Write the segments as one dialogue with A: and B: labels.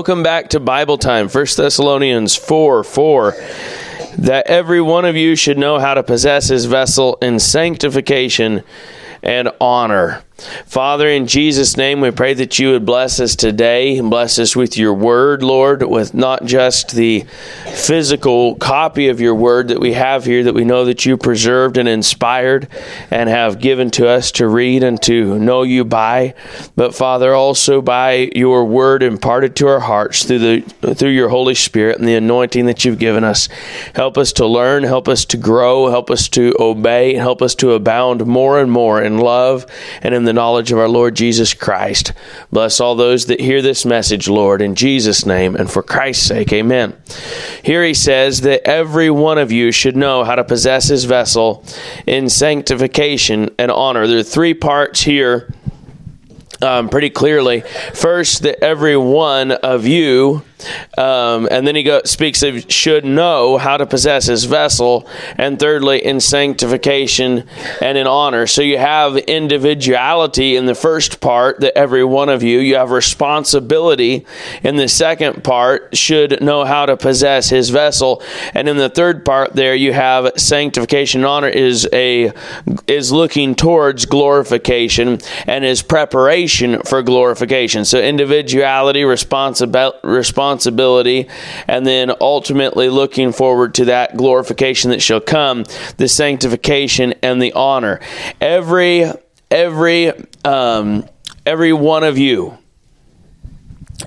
A: Welcome back to Bible time, 1 Thessalonians 4 4. That every one of you should know how to possess his vessel in sanctification and honor. Father, in Jesus' name, we pray that you would bless us today and bless us with your word, Lord, with not just the physical copy of your word that we have here, that we know that you preserved and inspired and have given to us to read and to know you by, but Father, also by your word imparted to our hearts through the through your Holy Spirit and the anointing that you've given us. Help us to learn, help us to grow, help us to obey, help us to abound more and more in love and in the the knowledge of our Lord Jesus Christ. Bless all those that hear this message, Lord, in Jesus' name and for Christ's sake. Amen. Here he says that every one of you should know how to possess his vessel in sanctification and honor. There are three parts here. Um, pretty clearly. First, that every one of you um, and then he go, speaks of should know how to possess his vessel. And thirdly, in sanctification and in honor. So you have individuality in the first part that every one of you, you have responsibility in the second part, should know how to possess his vessel. And in the third part there, you have sanctification and honor is a is looking towards glorification and is preparation for glorification. So individuality, responsibility, responsibility responsibility, and then ultimately looking forward to that glorification that shall come, the sanctification and the honor. Every every um, every one of you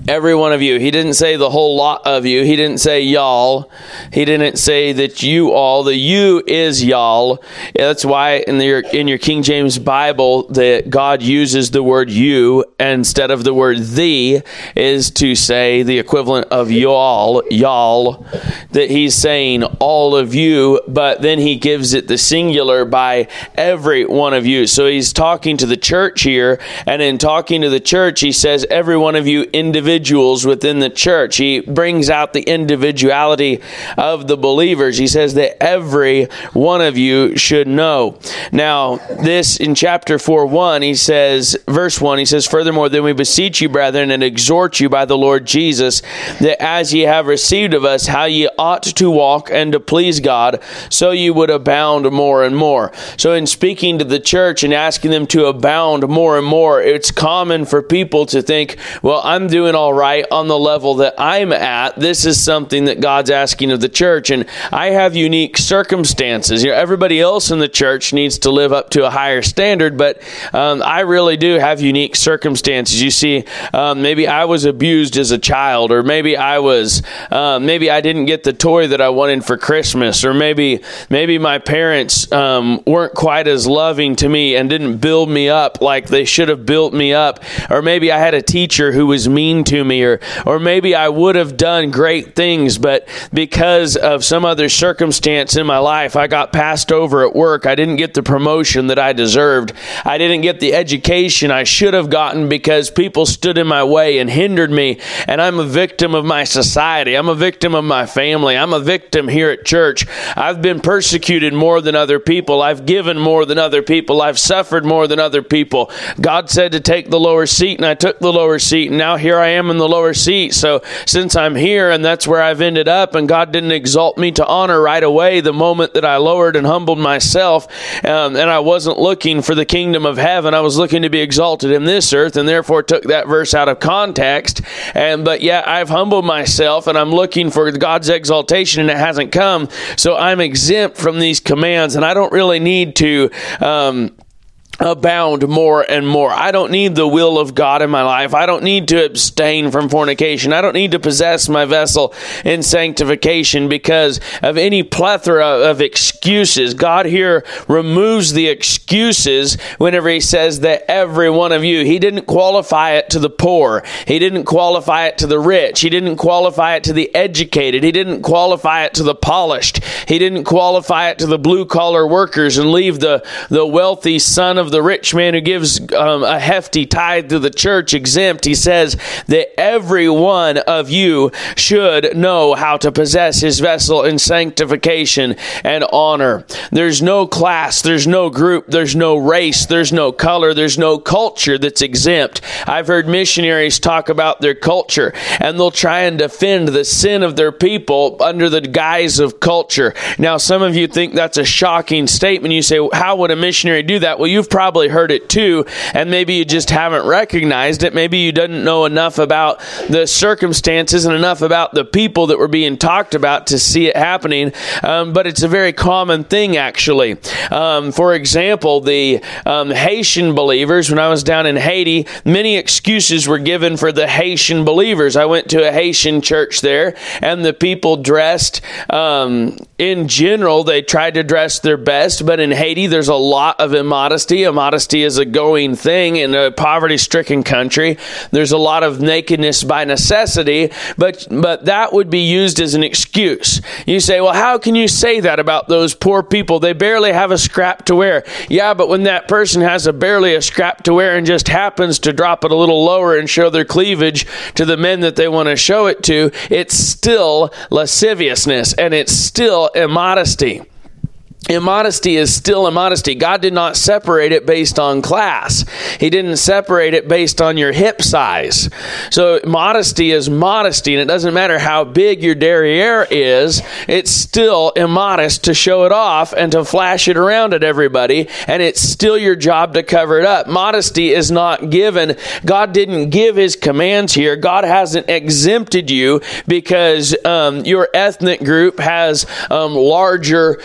A: every one of you. He didn't say the whole lot of you. He didn't say y'all. He didn't say that you all. The you is y'all. That's why in your in your King James Bible that God uses the word you instead of the word thee is to say the equivalent of y'all, y'all. That he's saying all of you, but then he gives it the singular by every one of you. So he's talking to the church here, and in talking to the church, he says every one of you individually individuals within the church. He brings out the individuality of the believers. He says that every one of you should know. Now, this in chapter 4 1, he says, verse 1, he says, Furthermore, then we beseech you, brethren, and exhort you by the Lord Jesus, that as ye have received of us how ye ought to walk and to please God, so ye would abound more and more. So, in speaking to the church and asking them to abound more and more, it's common for people to think, well, I'm doing doing all right on the level that I'm at. This is something that God's asking of the church. And I have unique circumstances. You know, everybody else in the church needs to live up to a higher standard, but um, I really do have unique circumstances. You see, um, maybe I was abused as a child, or maybe I was, um, maybe I didn't get the toy that I wanted for Christmas, or maybe, maybe my parents um, weren't quite as loving to me and didn't build me up like they should have built me up, or maybe I had a teacher who was mean to me, or, or maybe I would have done great things, but because of some other circumstance in my life, I got passed over at work. I didn't get the promotion that I deserved. I didn't get the education I should have gotten because people stood in my way and hindered me. And I'm a victim of my society. I'm a victim of my family. I'm a victim here at church. I've been persecuted more than other people. I've given more than other people. I've suffered more than other people. God said to take the lower seat, and I took the lower seat. And now here I am in the lower seat. So since I'm here and that's where I've ended up, and God didn't exalt me to honor right away the moment that I lowered and humbled myself, um, and I wasn't looking for the kingdom of heaven, I was looking to be exalted in this earth, and therefore took that verse out of context. And but yeah, I've humbled myself, and I'm looking for God's exaltation, and it hasn't come. So I'm exempt from these commands, and I don't really need to. Um, abound more and more. I don't need the will of God in my life. I don't need to abstain from fornication. I don't need to possess my vessel in sanctification because of any plethora of excuses. God here removes the excuses whenever he says that every one of you, he didn't qualify it to the poor. He didn't qualify it to the rich. He didn't qualify it to the educated. He didn't qualify it to the polished. He didn't qualify it to the blue collar workers and leave the, the wealthy son of of the rich man who gives um, a hefty tithe to the church exempt, he says that every one of you should know how to possess his vessel in sanctification and honor. There's no class, there's no group, there's no race, there's no color, there's no culture that's exempt. I've heard missionaries talk about their culture and they'll try and defend the sin of their people under the guise of culture. Now, some of you think that's a shocking statement. You say, How would a missionary do that? Well, you've probably heard it too, and maybe you just haven't recognized it. Maybe you didn't know enough about the circumstances and enough about the people that were being talked about to see it happening. Um, but it's a very common thing, actually. Um, for example, the um, Haitian believers, when I was down in Haiti, many excuses were given for the Haitian believers. I went to a Haitian church there, and the people dressed um, in general, they tried to dress their best, but in Haiti, there's a lot of immodesty. Immodesty is a going thing in a poverty stricken country. There's a lot of nakedness by necessity, but, but that would be used as an excuse. You say, well, how can you say that about those poor people? They barely have a scrap to wear. Yeah, but when that person has a barely a scrap to wear and just happens to drop it a little lower and show their cleavage to the men that they want to show it to, it's still lasciviousness and it's still immodesty. Immodesty is still immodesty. God did not separate it based on class. He didn't separate it based on your hip size. So modesty is modesty, and it doesn't matter how big your derriere is, it's still immodest to show it off and to flash it around at everybody, and it's still your job to cover it up. Modesty is not given. God didn't give his commands here. God hasn't exempted you because um, your ethnic group has um, larger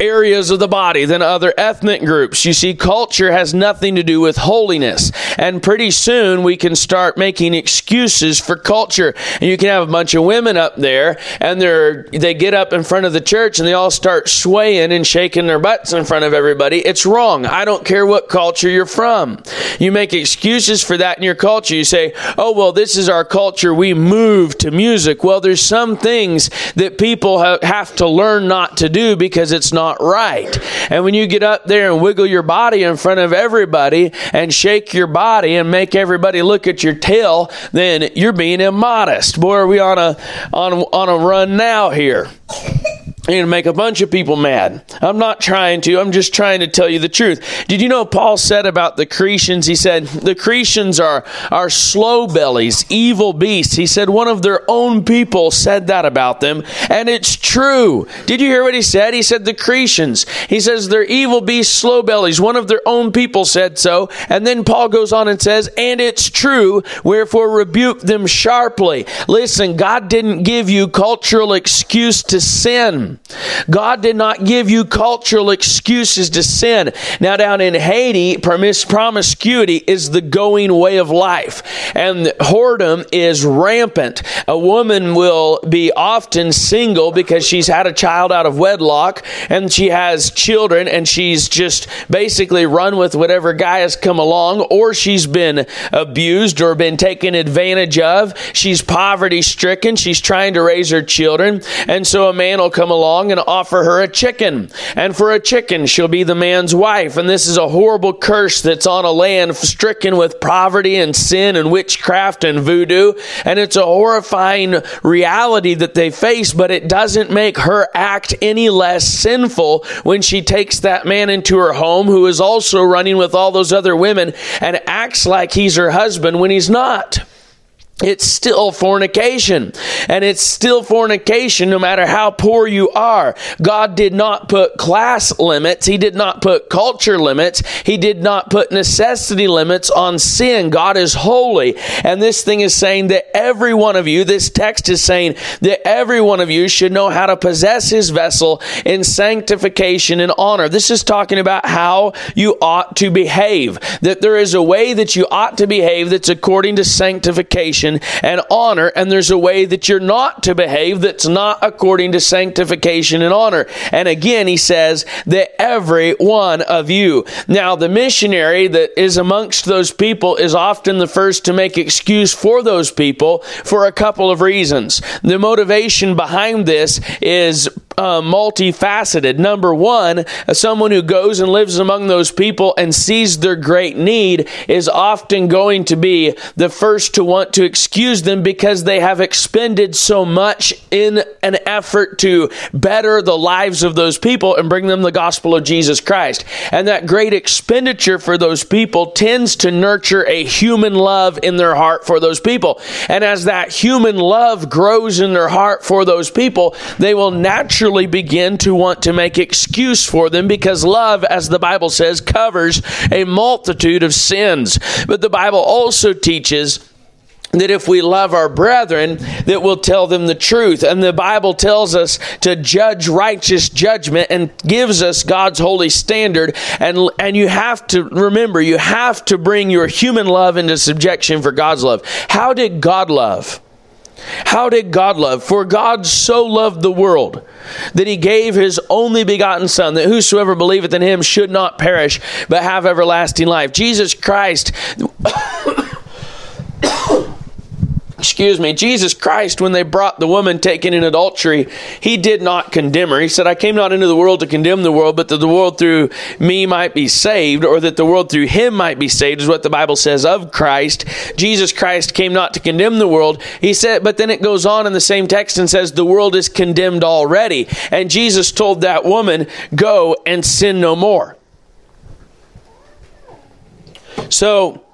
A: areas of the body than other ethnic groups. You see, culture has nothing to do with holiness. And pretty soon we can start making excuses for culture. And you can have a bunch of women up there and they're, they get up in front of the church and they all start swaying and shaking their butts in front of everybody. It's wrong. I don't care what culture you're from. You make excuses for that in your culture. You say, oh, well, this is our culture. We move to music. Well, there's some things that people have to learn not to do because it's not not right. And when you get up there and wiggle your body in front of everybody and shake your body and make everybody look at your tail, then you're being immodest. Boy, are we on a on on a run now here. You're going to make a bunch of people mad. I'm not trying to. I'm just trying to tell you the truth. Did you know Paul said about the Cretians? He said, the Cretians are, are slow bellies, evil beasts. He said one of their own people said that about them, and it's true. Did you hear what he said? He said the Cretians. He says they're evil beasts, slow bellies. One of their own people said so. And then Paul goes on and says, and it's true. Wherefore rebuke them sharply. Listen, God didn't give you cultural excuse to sin. God did not give you cultural excuses to sin. Now, down in Haiti, promiscuity is the going way of life, and whoredom is rampant. A woman will be often single because she's had a child out of wedlock and she has children and she's just basically run with whatever guy has come along, or she's been abused or been taken advantage of. She's poverty stricken. She's trying to raise her children. And so a man will come along along and offer her a chicken. And for a chicken, she'll be the man's wife. And this is a horrible curse that's on a land stricken with poverty and sin and witchcraft and voodoo. And it's a horrifying reality that they face, but it doesn't make her act any less sinful when she takes that man into her home who is also running with all those other women and acts like he's her husband when he's not it's still fornication. And it's still fornication no matter how poor you are. God did not put class limits. He did not put culture limits. He did not put necessity limits on sin. God is holy. And this thing is saying that every one of you, this text is saying that every one of you should know how to possess his vessel in sanctification and honor. This is talking about how you ought to behave. That there is a way that you ought to behave that's according to sanctification and honor, and there's a way that you're not to behave that's not according to sanctification and honor. And again, he says that every one of you. Now, the missionary that is amongst those people is often the first to make excuse for those people for a couple of reasons. The motivation behind this is uh, multifaceted. Number one, someone who goes and lives among those people and sees their great need is often going to be the first to want to excuse them because they have expended so much in an effort to better the lives of those people and bring them the gospel of Jesus Christ. And that great expenditure for those people tends to nurture a human love in their heart for those people. And as that human love grows in their heart for those people, they will naturally begin to want to make excuse for them because love, as the Bible says, covers a multitude of sins. But the Bible also teaches that if we love our brethren that we'll tell them the truth and the bible tells us to judge righteous judgment and gives us god's holy standard and and you have to remember you have to bring your human love into subjection for god's love how did god love how did God love? For God so loved the world that he gave his only begotten Son, that whosoever believeth in him should not perish, but have everlasting life. Jesus Christ excuse me, Jesus Christ, when they brought the woman taken in adultery, he did not condemn her. He said, I came not into the world to condemn the world, but that the world through me might be saved, or that the world through him might be saved, is what the Bible says of Christ. Jesus Christ came not to condemn the world. He said, but then it goes on in the same text and says, the world is condemned already. And Jesus told that woman, go and sin no more. So,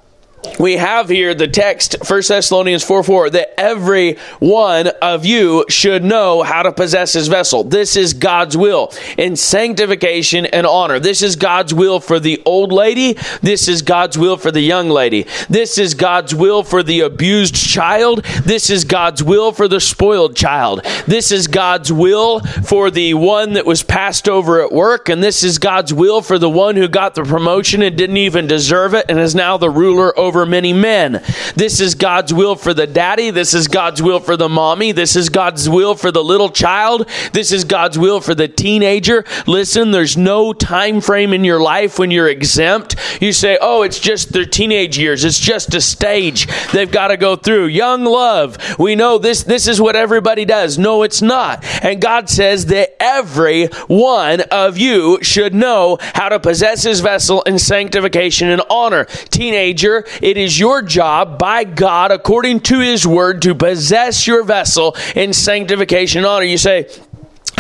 A: we have here the text 1 thessalonians 4 4 that every one of you should know how to possess his vessel. This is god's will in sanctification and honor. This is god's will for the old lady. This is god's will for the young lady. This is god's will for the abused child. This is god's will for the spoiled child. This is god's will for the one that was passed over at work and this is god's will for the one who got the promotion and didn't even deserve it and is now the ruler over over many men. This is God's will for the daddy. This is God's will for the mommy. This is God's will for the little child. This is God's will for the teenager. Listen, there's no time frame in your life when you're exempt. You say, oh, it's just their teenage years. It's just a stage they've got to go through. Young love. We know this, this is what everybody does. No, it's not. And God says that every one of you should know how to possess his vessel in sanctification and honor. Teenager, it is your job by God, according to His word, to possess your vessel in sanctification and honor. You say,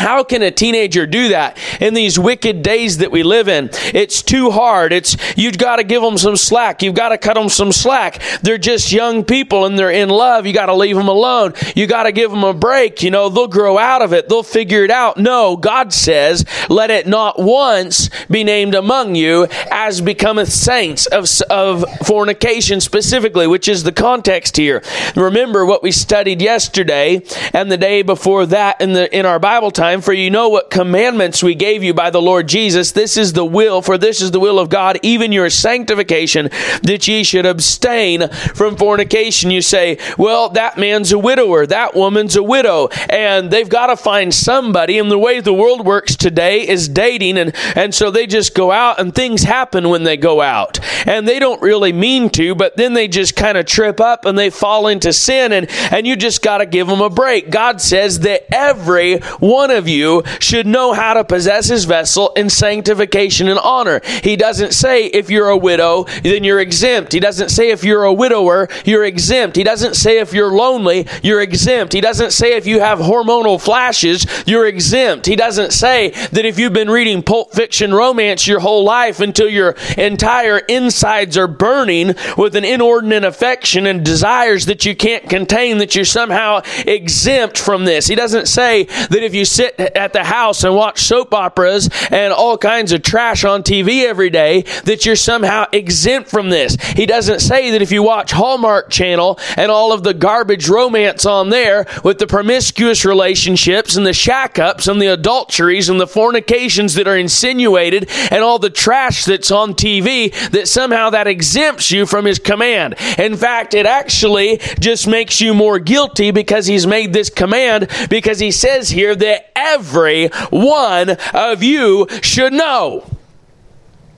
A: how can a teenager do that in these wicked days that we live in? It's too hard. It's you've got to give them some slack. You've got to cut them some slack. They're just young people and they're in love. You got to leave them alone. You got to give them a break. You know, they'll grow out of it. They'll figure it out. No, God says, let it not once be named among you as becometh saints of, of fornication specifically, which is the context here. Remember what we studied yesterday and the day before that in the in our Bible time time, for you know what commandments we gave you by the Lord Jesus. This is the will, for this is the will of God, even your sanctification, that ye should abstain from fornication. You say, well, that man's a widower, that woman's a widow, and they've got to find somebody. And the way the world works today is dating, and, and so they just go out, and things happen when they go out. And they don't really mean to, but then they just kind of trip up and they fall into sin, and, and you just got to give them a break. God says that every one of you should know how to possess his vessel in sanctification and honor. He doesn't say if you're a widow, then you're exempt. He doesn't say if you're a widower, you're exempt. He doesn't say if you're lonely, you're exempt. He doesn't say if you have hormonal flashes, you're exempt. He doesn't say that if you've been reading pulp fiction romance your whole life until your entire insides are burning with an inordinate affection and desires that you can't contain, that you're somehow exempt from this. He doesn't say that if you sit sit at the house and watch soap operas and all kinds of trash on TV every day, that you're somehow exempt from this. He doesn't say that if you watch Hallmark Channel and all of the garbage romance on there with the promiscuous relationships and the shack ups and the adulteries and the fornications that are insinuated and all the trash that's on TV, that somehow that exempts you from his command. In fact, it actually just makes you more guilty because he's made this command because he says here that every one of you should know.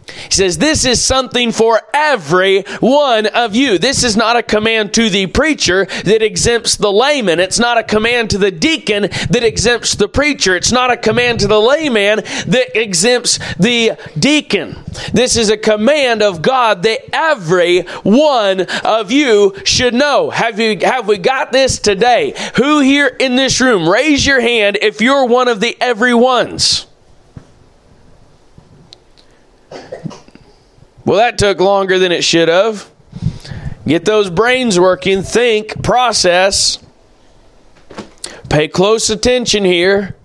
A: He says, This is something for every one of you. This is not a command to the preacher that exempts the layman. It's not a command to the deacon that exempts the preacher. It's not a command to the layman that exempts the deacon. This is a command of God that every one of you should know. Have you have we got this today? Who here in this room, raise your hand if you're one of the every ones. Well, that took longer than it should have. Get those brains working, think, process. Pay close attention here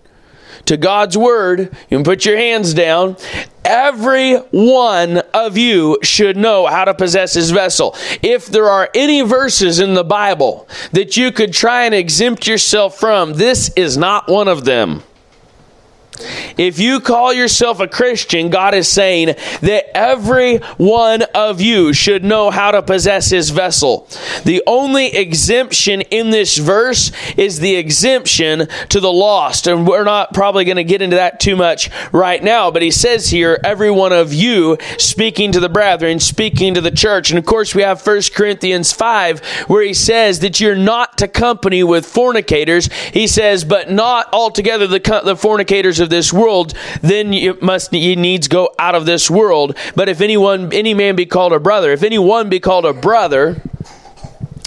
A: to God's word. You can put your hands down. Every one of you should know how to possess his vessel. If there are any verses in the Bible that you could try and exempt yourself from, this is not one of them. If you call yourself a Christian, God is saying that every one of you should know how to possess his vessel. The only exemption in this verse is the exemption to the lost. And we're not probably going to get into that too much right now, but he says here, every one of you speaking to the brethren, speaking to the church. And of course, we have 1 Corinthians 5 where he says that you're not to company with fornicators. He says, but not altogether the, the fornicators of this world, then you must you needs go out of this world. But if anyone any man be called a brother, if anyone be called a brother,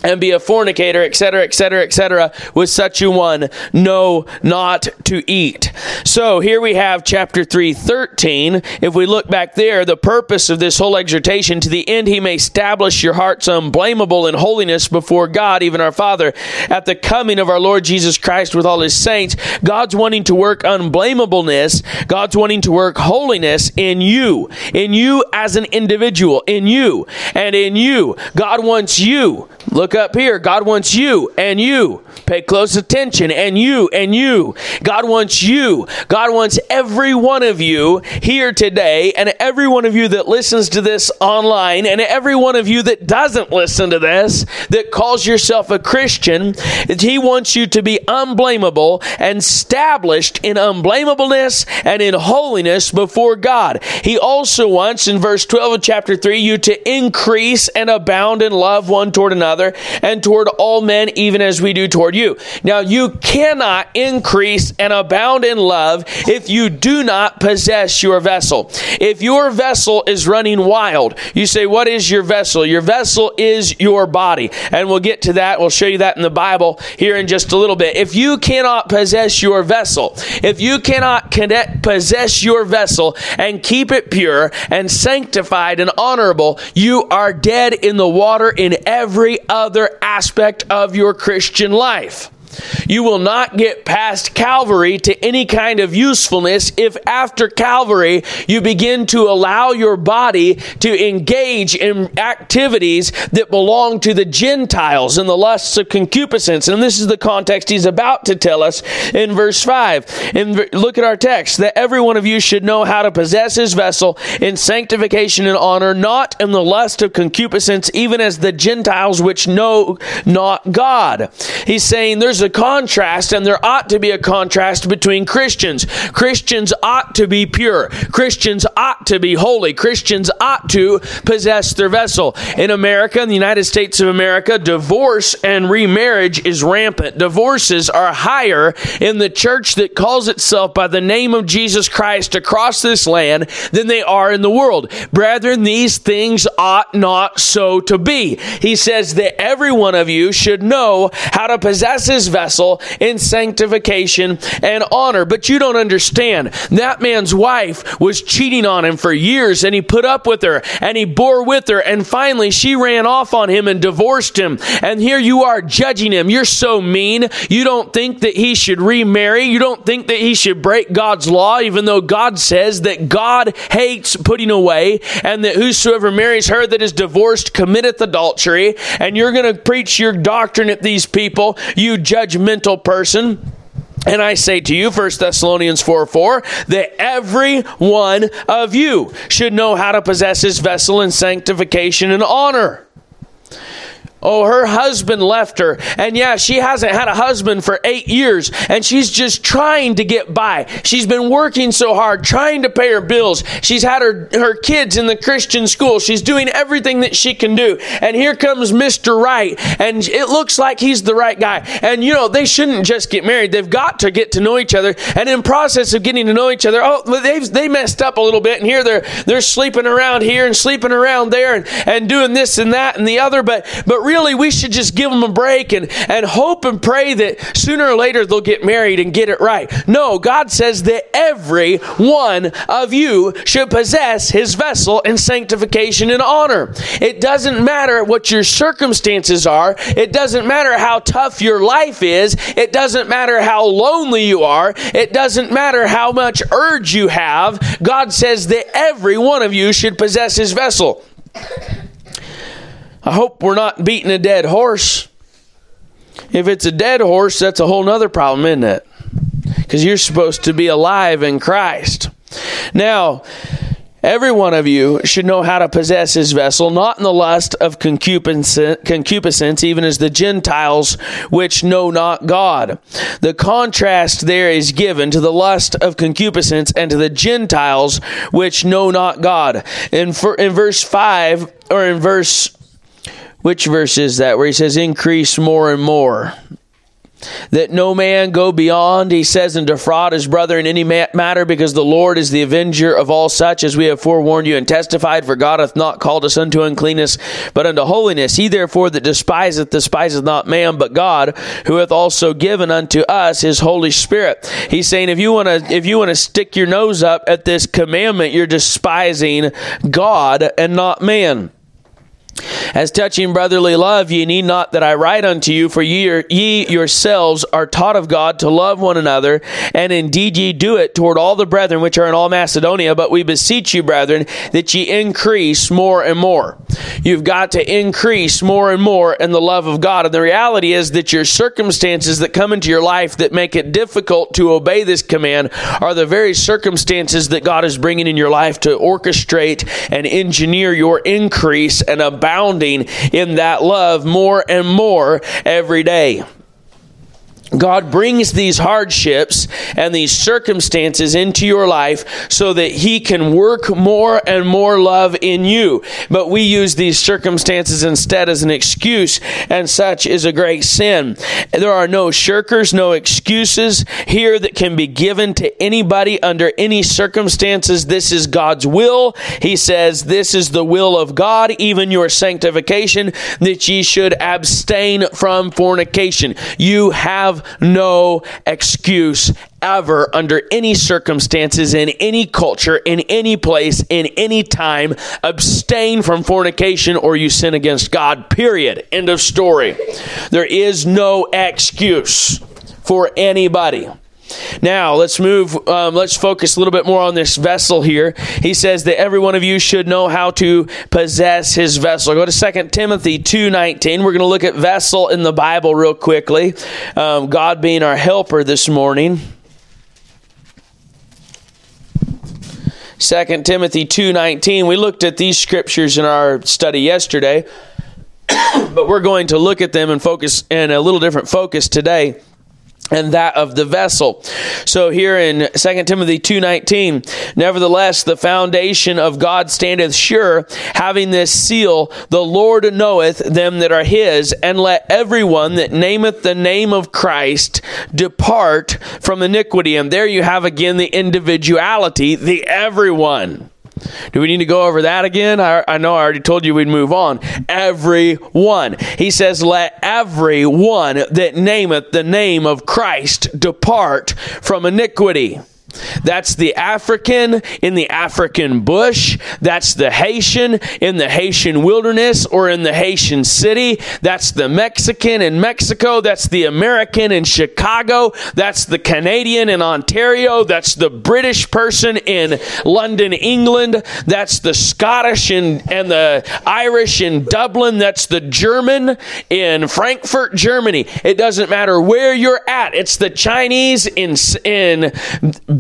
A: and be a fornicator, etc., etc., etc., with such a one, know not to eat. So here we have chapter 3, 13. If we look back there, the purpose of this whole exhortation, to the end he may establish your hearts unblameable in holiness before God, even our Father, at the coming of our Lord Jesus Christ with all his saints. God's wanting to work unblamableness, God's wanting to work holiness in you, in you as an individual, in you, and in you. God wants you. Look up here. God wants you and you. Pay close attention. And you and you. God wants you. God wants every one of you here today, and every one of you that listens to this online, and every one of you that doesn't listen to this, that calls yourself a Christian. He wants you to be unblameable and established in unblamableness and in holiness before God. He also wants, in verse 12 of chapter 3, you to increase and abound in love one toward another and toward all men, even as we do toward you. Now, you cannot increase and abound in love if you do not possess your vessel. If your vessel is running wild, you say, What is your vessel? Your vessel is your body. And we'll get to that. We'll show you that in the Bible here in just a little bit. If you cannot possess your vessel, if you cannot connect, possess your vessel and keep it pure and sanctified and honorable, you are dead in the water in every other aspect of your Christian life. You will not get past Calvary to any kind of usefulness if after Calvary you begin to allow your body to engage in activities that belong to the Gentiles and the lusts of concupiscence. And this is the context he's about to tell us in verse 5. And look at our text that every one of you should know how to possess his vessel in sanctification and honor, not in the lust of concupiscence, even as the Gentiles which know not God. He's saying there's a contrast, and there ought to be a contrast between Christians. Christians ought to be pure. Christians ought to be holy. Christians ought to possess their vessel. In America, in the United States of America, divorce and remarriage is rampant. Divorces are higher in the church that calls itself by the name of Jesus Christ across this land than they are in the world. Brethren, these things ought not so to be. He says that every one of you should know how to possess his vessel in sanctification and honor. But you don't understand. That man's wife was cheating on him for years and he put up with her and he bore with her and finally she ran off on him and divorced him. And here you are judging him. You're so mean. You don't think that he should remarry. You don't think that he should break God's law, even though God says that God hates putting away and that whosoever marries her that is divorced committeth adultery. And you're going to preach your doctrine at these people. You judge judgmental person. And I say to you, 1 Thessalonians 4 4, that every one of you should know how to possess his vessel in sanctification and honor Oh, her husband left her. And yeah, she hasn't had a husband for eight years and she's just trying to get by. She's been working so hard, trying to pay her bills. She's had her, her kids in the Christian school. She's doing everything that she can do. And here comes Mr. Right. And it looks like he's the right guy. And you know, they shouldn't just get married. They've got to get to know each other. And in process of getting to know each other, oh, they've, they messed up a little bit. And here they're, they're sleeping around here and sleeping around there and, and doing this and that and the other. But, but really, we should just give them a break and, and hope and pray that sooner or later they'll get married and get it right. No, God says that every one of you should possess his vessel in sanctification and honor. It doesn't matter what your circumstances are. It doesn't matter how tough your life is. It doesn't matter how lonely you are. It doesn't matter how much urge you have. God says that every one of you should possess his vessel. I hope we're not beating a dead horse. If it's a dead horse, that's a whole nother problem, isn't it? Because you're supposed to be alive in Christ. Now, Every one of you should know how to possess his vessel, not in the lust of concupiscence, even as the Gentiles which know not God. The contrast there is given to the lust of concupiscence and to the Gentiles which know not God. In, in verse 5, or in verse, which verse is that, where he says, increase more and more? that no man go beyond, he says, and defraud his brother in any matter, because the Lord is the avenger of all such, as we have forewarned you and testified, for God hath not called us unto uncleanness, but unto holiness. He therefore that despiseth, despiseth not man, but God, who hath also given unto us his Holy Spirit. He's saying if you want to, if you want to stick your nose up at this commandment, you're despising God and not man. As touching brotherly love, ye need not that I write unto you, for ye, ye yourselves are taught of God to love one another, and indeed ye do it toward all the brethren which are in all Macedonia. But we beseech you, brethren, that ye increase more and more. You've got to increase more and more in the love of God. And the reality is that your circumstances that come into your life that make it difficult to obey this command are the very circumstances that God is bringing in your life to orchestrate and engineer your increase and abounding in that love more and more every day. God brings these hardships and these circumstances into your life so that He can work more and more love in you. But we use these circumstances instead as an excuse, and such is a great sin. There are no shirkers, no excuses here that can be given to anybody under any circumstances. This is God's will. He says, This is the will of God, even your sanctification, that ye should abstain from fornication. You have no excuse ever under any circumstances in any culture in any place in any time. Abstain from fornication or you sin against God period. End of story. There is no excuse for anybody now, let's move, um, let's focus a little bit more on this vessel here. He says that every one of you should know how to possess his vessel. Go to 2 Timothy 2.19. We're going to look at vessel in the Bible real quickly. Um, God being our helper this morning. 2 Timothy 2.19. We looked at these scriptures in our study yesterday, but we're going to look at them and focus in a little different focus today and that of the vessel. So here in 2 Timothy 2:19, nevertheless the foundation of God standeth sure, having this seal, the Lord knoweth them that are his, and let everyone that nameth the name of Christ depart from iniquity. And there you have again the individuality, the everyone. Do we need to go over that again? I, I, know I already told you we'd move on. Everyone. He says, Let everyone that nameth the name of Christ depart from iniquity. That's the African in the African bush. That's the Haitian in the Haitian wilderness or in the Haitian city. That's the Mexican in Mexico. That's the American in Chicago. That's the Canadian in Ontario. That's the British person in London, England. That's the Scottish in, and the Irish in Dublin. That's the German in Frankfurt, Germany. It doesn't matter where you're at. It's the Chinese in, in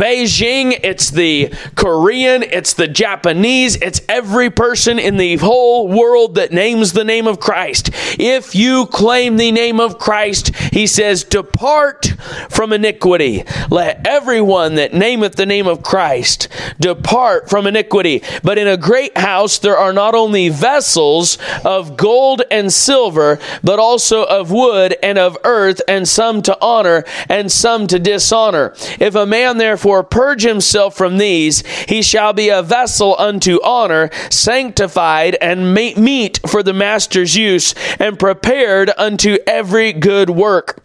A: Beijing, it's the Korean, it's the Japanese, it's every person in the whole world that names the name of Christ. If you claim the name of Christ, he says, depart from iniquity. Let everyone that nameth the name of Christ depart from iniquity. But in a great house there are not only vessels of gold and silver, but also of wood and of earth, and some to honor and some to dishonor. If a man therefore purge himself from these, he shall be a vessel unto honor, sanctified and meet for the master's use, and prepared unto every good work.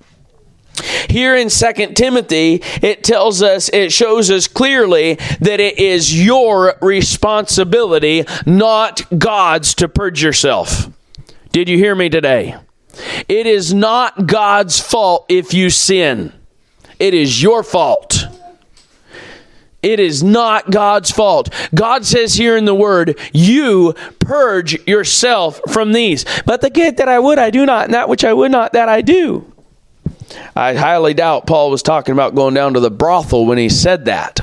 A: Here in 2 Timothy, it tells us, it shows us clearly that it is your responsibility, not God's, to purge yourself. Did you hear me today? It is not God's fault if you sin. It is your fault. It is not God's fault. God says here in the word, you purge yourself from these. But the good that I would, I do not, and that which I would not, that I do. I highly doubt Paul was talking about going down to the brothel when he said that.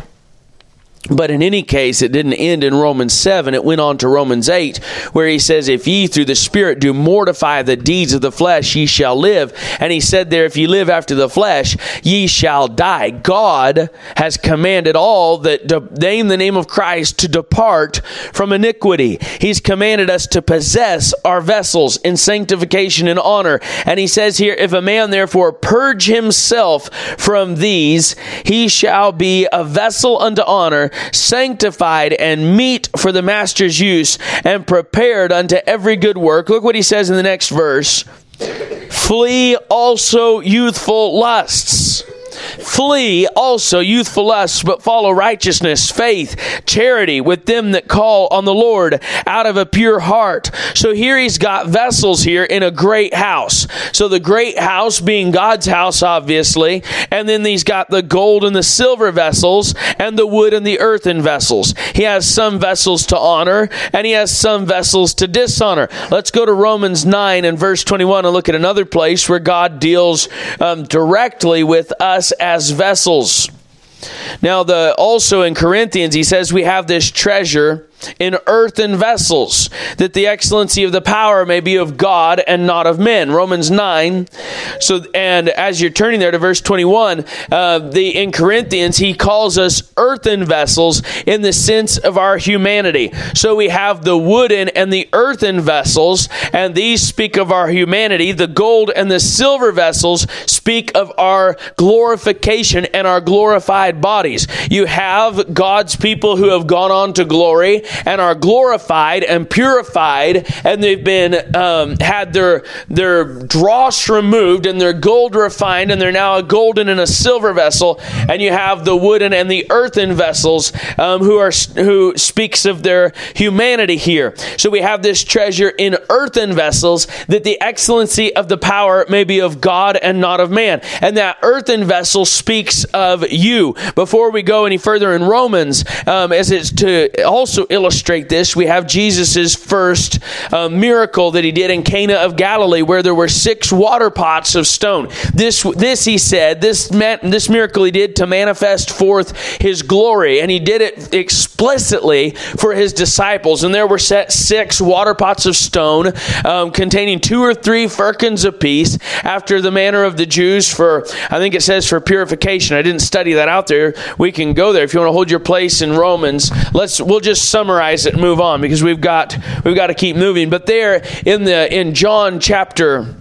A: But in any case, it didn't end in Romans 7. It went on to Romans 8, where he says, If ye through the Spirit do mortify the deeds of the flesh, ye shall live. And he said there, If ye live after the flesh, ye shall die. God has commanded all that name the name of Christ to depart from iniquity. He's commanded us to possess our vessels in sanctification and honor. And he says here, If a man therefore purge himself from these, he shall be a vessel unto honor sanctified and meet for the master's use, and prepared unto every good work. Look what he says in the next verse. Flee also youthful lusts Flee also youthful lusts, but follow righteousness, faith, charity with them that call on the Lord out of a pure heart. So here he's got vessels here in a great house. So the great house being God's house, obviously. And then he's got the gold and the silver vessels and the wood and the earthen vessels. He has some vessels to honor and he has some vessels to dishonor. Let's go to Romans 9 and verse 21 and look at another place where God deals um, directly with us as vessels. Now, the also in Corinthians, he says we have this treasure in earthen vessels, that the excellency of the power may be of God and not of men. Romans 9. So, and as you're turning there to verse 21, uh, the in Corinthians, he calls us earthen vessels in the sense of our humanity. So we have the wooden and the earthen vessels, and these speak of our humanity. The gold and the silver vessels speak of our glorification and our glorified bodies. You have God's people who have gone on to glory and are glorified and purified, and they've been um, had their their dross removed and their gold refined, and they're now a golden and a silver vessel. And you have the wooden and the earthen vessels um, who are who speaks of their humanity here. So we have this treasure in earthen vessels that the excellency of the power may be of God and not of man. And that earthen vessel speaks of you. Before we go any further in Romans, um, as it's to also illustrate this, we have Jesus' first uh, miracle that he did in Cana of Galilee, where there were six water pots of stone. This, this he said, this, this miracle he did to manifest forth his glory, and he did it explicitly for his disciples. And there were set six water pots of stone um, containing two or three firkins apiece, after the manner of the Jews for, I think it says for purification. I didn't study that out there. We can go there if you want to hold your place in Romans. Let's we'll just sum summarize it and move on because we've got we've got to keep moving. But there in the in John chapter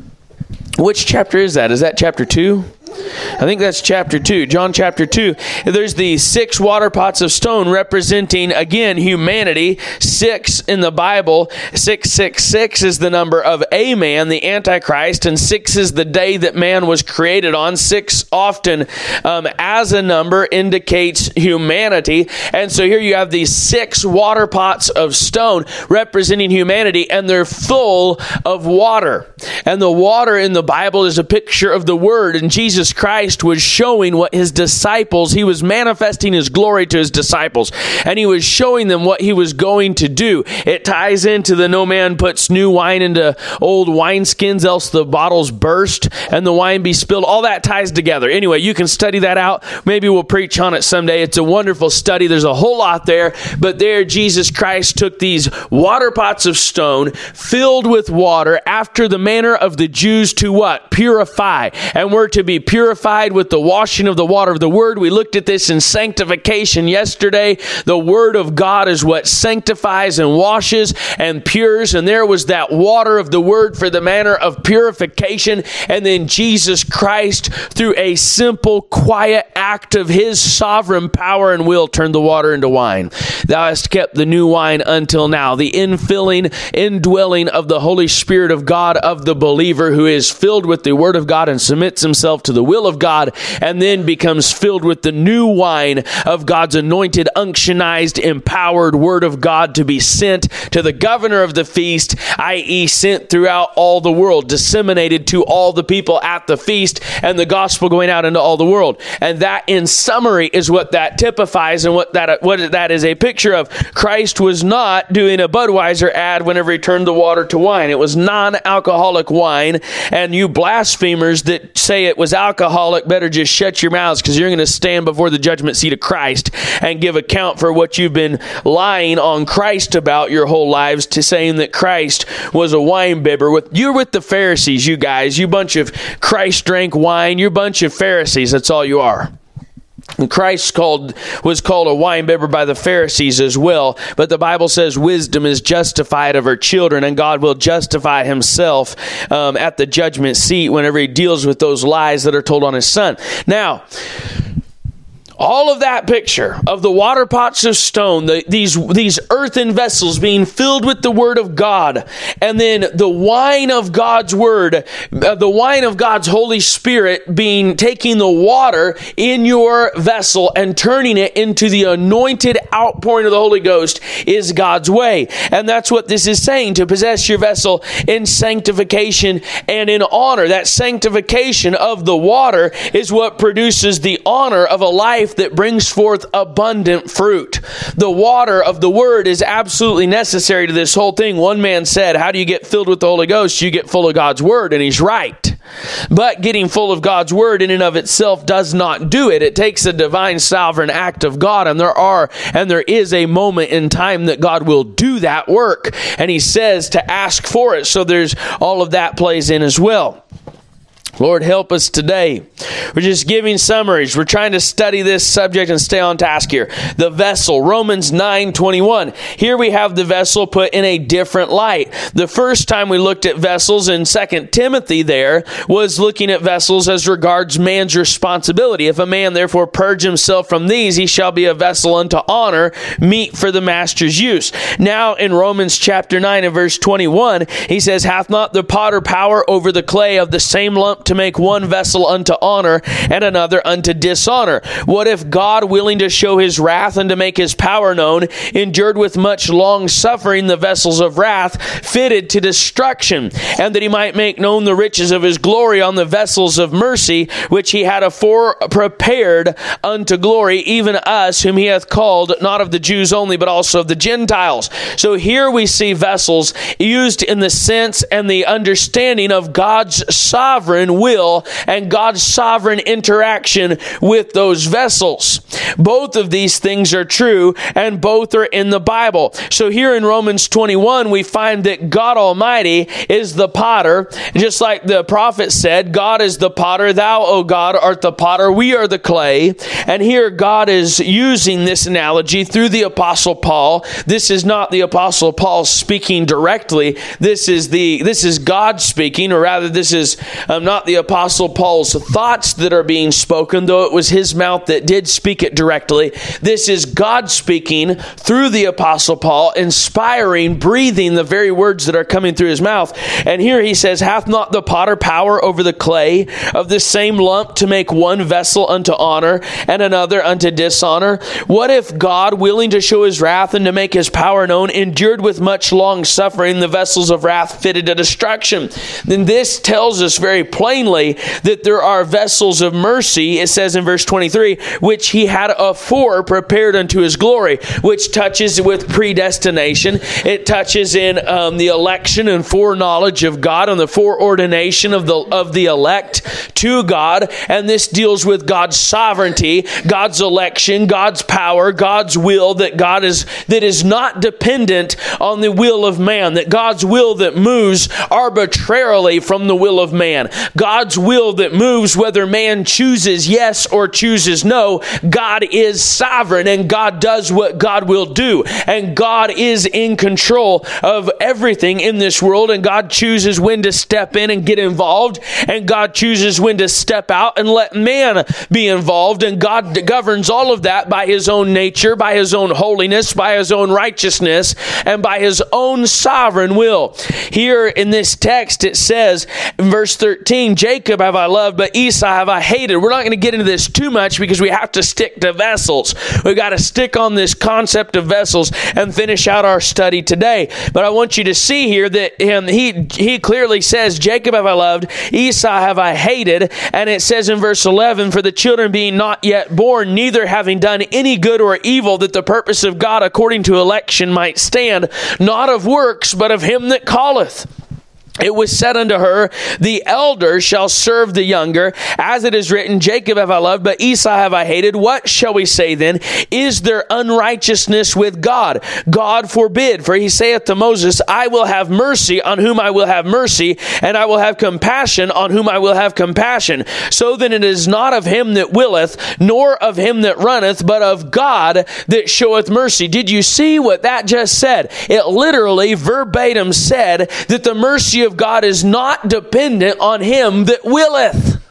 A: which chapter is that? Is that chapter 2? I think that's chapter 2. John chapter 2. There's the six water pots of stone representing, again, humanity. Six in the Bible. 666 is the number of a man, the Antichrist, and six is the day that man was created on. Six often, um, as a number, indicates humanity. And so here you have these six water pots of stone representing humanity, and they're full of water. And the water in the Bible is a picture of the Word, and Jesus Christ Christ was showing what his disciples, he was manifesting his glory to his disciples, and he was showing them what he was going to do. It ties into the no man puts new wine into old wineskins, else the bottles burst and the wine be spilled. All that ties together. Anyway, you can study that out. Maybe we'll preach on it someday. It's a wonderful study. There's a whole lot there, but there Jesus Christ took these water pots of stone filled with water after the manner of the Jews to what? Purify. And we're to be purified with the washing of the water of the word. We looked at this in sanctification yesterday. The word of God is what sanctifies and washes and pures. And there was that water of the word for the manner of purification. And then Jesus Christ, through a simple, quiet act of his sovereign power and will, turned the water into wine. Thou hast kept the new wine until now. The infilling, indwelling of the Holy Spirit of God of the believer who is filled with the Word of God and submits himself to the will of God and then becomes filled with the new wine of God's anointed, unctionized, empowered Word of God to be sent to the governor of the feast, i.e., sent throughout all the world, disseminated to all the people at the feast, and the gospel going out into all the world. And that, in summary, is what that typifies and what that what that is a picture of. Christ was not doing a Budweiser ad whenever he turned the water to wine. It was non-alcoholic wine, and you blasphemers that say it was alcoholic better just shut your mouths because you're going to stand before the judgment seat of Christ and give account for what you've been lying on Christ about your whole lives to saying that Christ was a wine bibber. With you're with the Pharisees, you guys, you bunch of Christ drank wine, you bunch of Pharisees. That's all you are. Christ called was called a wine bibber by the Pharisees as well, but the Bible says wisdom is justified of her children, and God will justify Himself um, at the judgment seat whenever He deals with those lies that are told on His Son. Now all of that picture of the water pots of stone, the, these, these earthen vessels being filled with the Word of God, and then the wine of God's Word, uh, the wine of God's Holy Spirit being taking the water in your vessel and turning it into the anointed outpouring of the Holy Ghost is God's way. And that's what this is saying to possess your vessel in sanctification and in honor. That sanctification of the water is what produces the honor of a life life that brings forth abundant fruit. The water of the word is absolutely necessary to this whole thing. One man said, How do you get filled with the Holy Ghost? You get full of God's word. And he's right. But getting full of God's word in and of itself does not do it. It takes a divine sovereign act of God. And there are, and there is a moment in time that God will do that work. And he says to ask for it. So there's all of that plays in as well. Lord, help us today. We're just giving summaries. We're trying to study this subject and stay on task here. The vessel, Romans 9 21. Here we have the vessel put in a different light. The first time we looked at vessels in 2 Timothy there was looking at vessels as regards man's responsibility. If a man therefore purge himself from these, he shall be a vessel unto honor, meet for the master's use. Now in Romans chapter 9 and verse 21, he says, Hath not the potter power over the clay of the same lump to make one vessel unto honor and another unto dishonor. What if God, willing to show his wrath and to make his power known, endured with much long suffering the vessels of wrath fitted to destruction, and that he might make known the riches of his glory on the vessels of mercy, which he had afore prepared unto glory, even us whom he hath called, not of the Jews only, but also of the Gentiles. So here we see vessels used in the sense and the understanding of God's sovereign will and God's sovereign interaction with those vessels. Both of these things are true and both are in the Bible. So here in Romans 21, we find that God Almighty is the potter. Just like the prophet said, God is the potter, thou, O God, art the potter, we are the clay. And here God is using this analogy through the apostle Paul. This is not the apostle Paul speaking directly. This is the this is God speaking, or rather, this is um, not the Apostle Paul's thoughts that are being spoken, though it was his mouth that did speak it directly. This is God speaking through the Apostle Paul, inspiring, breathing the very words that are coming through his mouth. And here he says, Hath not the potter power over the clay of the same lump to make one vessel unto honor and another unto dishonor? What if God, willing to show his wrath and to make his power known, endured with much long suffering the vessels of wrath fitted to destruction? Then this tells us very plainly plainly that there are vessels of mercy, it says in verse 23, which he had afore prepared unto his glory, which touches with predestination. It touches in um, the election and foreknowledge of God and the foreordination of the, of the elect to God. And this deals with God's sovereignty, God's election, God's power, God's will that God is, that is not dependent on the will of man, that God's will that moves arbitrarily from the will of man. God's will that moves whether man chooses yes or chooses no. God is sovereign and God does what God will do. And God is in control of everything in this world and God chooses when to step in and get involved and God chooses when to step out and let man be involved and God governs all of that by his own nature, by his own holiness, by his own righteousness and by his own sovereign will. Here in this text it says in verse 13, Jacob have I loved, but Esau have I hated. We're not going to get into this too much because we have to stick to vessels. We've got to stick on this concept of vessels and finish out our study today. But I want you to see here that him, he, he clearly says, Jacob have I loved, Esau have I hated. And it says in verse 11, For the children being not yet born, neither having done any good or evil, that the purpose of God according to election might stand, not of works, but of him that calleth it was said unto her, The elder shall serve the younger, as it is written, Jacob have I loved, but Esau have I hated. What shall we say then? Is there unrighteousness with God? God forbid. For he saith to Moses, I will have mercy on whom I will have mercy, and I will have compassion on whom I will have compassion. So then it is not of him that willeth, nor of him that runneth, but of God that showeth mercy. Did you see what that just said? It literally verbatim said that the mercy of God is not dependent on him that willeth.